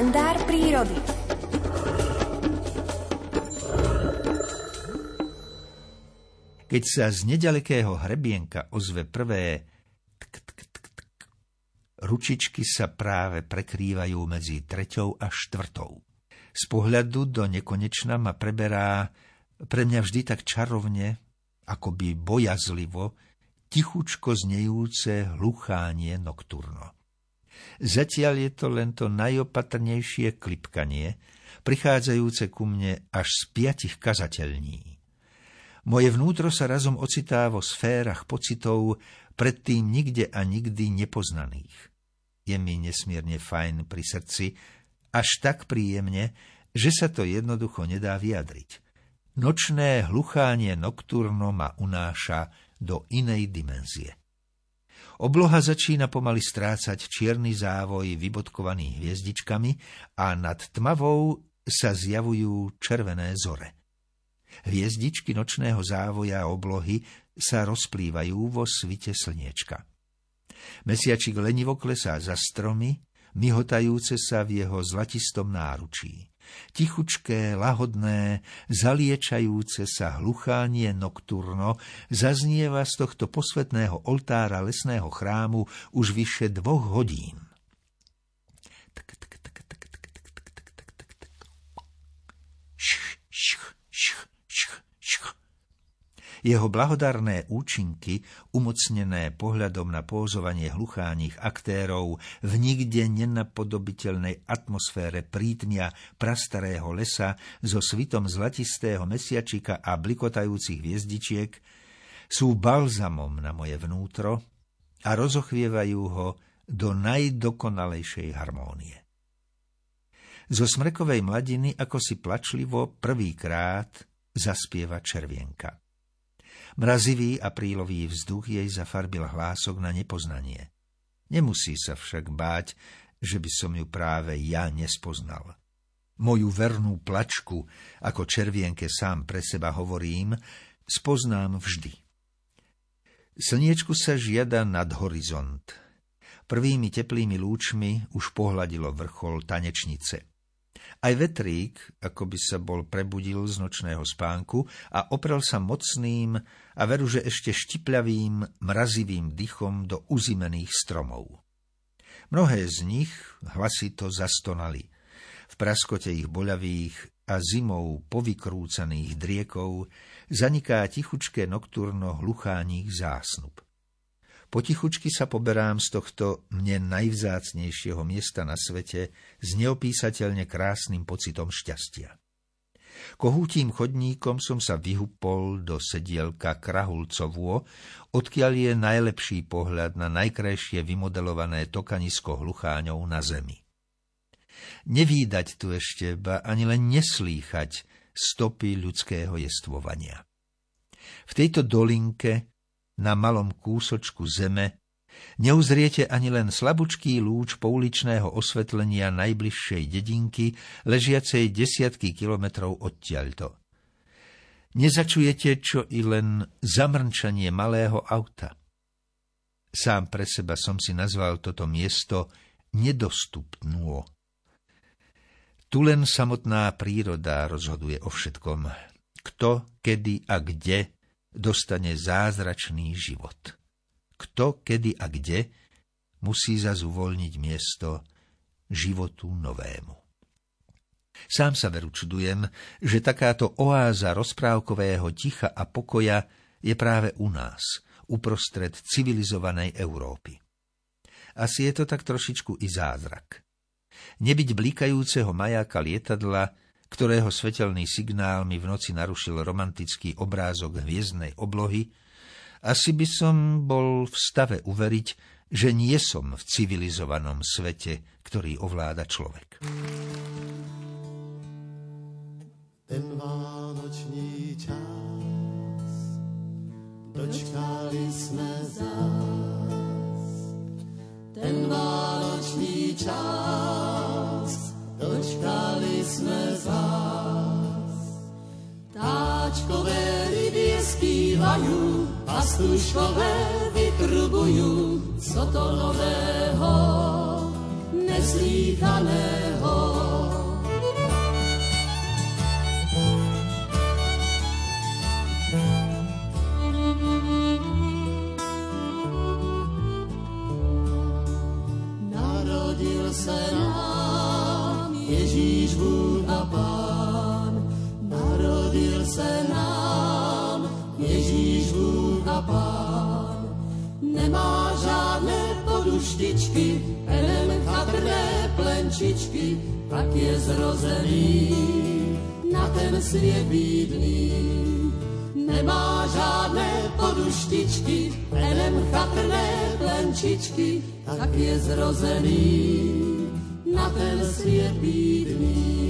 kalendár prírody. Keď sa z nedalekého hrebienka ozve prvé tk, tk, tk, tk, ručičky sa práve prekrývajú medzi treťou a štvrtou. Z pohľadu do nekonečna ma preberá pre mňa vždy tak čarovne, akoby bojazlivo, tichučko znejúce hluchánie nokturno. Zatiaľ je to len to najopatrnejšie klipkanie, prichádzajúce ku mne až z piatich kazateľní. Moje vnútro sa razom ocitá vo sférach pocitov predtým nikde a nikdy nepoznaných. Je mi nesmierne fajn pri srdci, až tak príjemne, že sa to jednoducho nedá vyjadriť. Nočné hluchánie nokturno ma unáša do inej dimenzie. Obloha začína pomaly strácať čierny závoj vybodkovaný hviezdičkami a nad tmavou sa zjavujú červené zore. Hviezdičky nočného závoja oblohy sa rozplývajú vo svite slniečka. Mesiačik lenivo klesá za stromy, myhotajúce sa v jeho zlatistom náručí tichučké, lahodné, zaliečajúce sa hluchánie nokturno zaznieva z tohto posvetného oltára lesného chrámu už vyše dvoch hodín. Jeho blahodarné účinky, umocnené pohľadom na pózovanie hlucháních aktérov v nikde nenapodobiteľnej atmosfére prítmia prastarého lesa so svitom zlatistého mesiačika a blikotajúcich hviezdičiek, sú balzamom na moje vnútro a rozochvievajú ho do najdokonalejšej harmónie. Zo smrekovej mladiny ako si plačlivo prvýkrát zaspieva červienka. Mrazivý aprílový vzduch jej zafarbil hlások na nepoznanie. Nemusí sa však báť, že by som ju práve ja nespoznal. Moju vernú plačku, ako červienke sám pre seba hovorím, spoznám vždy. Slniečku sa žiada nad horizont. Prvými teplými lúčmi už pohľadilo vrchol tanečnice. Aj vetrík, ako by sa bol prebudil z nočného spánku a oprel sa mocným a veru, že ešte štipľavým, mrazivým dychom do uzimených stromov. Mnohé z nich hlasito zastonali. V praskote ich boľavých a zimou povykrúcaných driekov zaniká tichučké nokturno hlucháních zásnub. Potichučky sa poberám z tohto mne najvzácnejšieho miesta na svete s neopísateľne krásnym pocitom šťastia. Kohútím chodníkom som sa vyhupol do sedielka Krahulcovo, odkiaľ je najlepší pohľad na najkrajšie vymodelované tokanisko hlucháňov na zemi. Nevídať tu ešte, ba ani len neslýchať stopy ľudského jestvovania. V tejto dolinke na malom kúsočku zeme, neuzriete ani len slabučký lúč pouličného osvetlenia najbližšej dedinky, ležiacej desiatky kilometrov odtiaľto. Nezačujete čo i len zamrčanie malého auta. Sám pre seba som si nazval toto miesto nedostupnú. Tu len samotná príroda rozhoduje o všetkom. Kto, kedy a kde dostane zázračný život. Kto, kedy a kde musí zas uvoľniť miesto životu novému. Sám sa veru čudujem, že takáto oáza rozprávkového ticha a pokoja je práve u nás, uprostred civilizovanej Európy. Asi je to tak trošičku i zázrak. Nebyť blikajúceho majáka lietadla, ktorého svetelný signál mi v noci narušil romantický obrázok hviezdnej oblohy, asi by som bol v stave uveriť, že nie som v civilizovanom svete, ktorý ovláda človek. Ten vánoční čas dočkali sme zás. Ten vánoční čas pastuškové vytrubujú, nového neslíchaného. Narodil se nám Ježíš Bůh a Pán, narodil se nám Ježíš Bůh a Pán. Nemá žádné poduštičky, enem chatrné plenčičky, tak je zrozený na ten svět bídný. Nemá žádné poduštičky, enem chatrné plenčičky, tak je zrozený na ten svět bídný.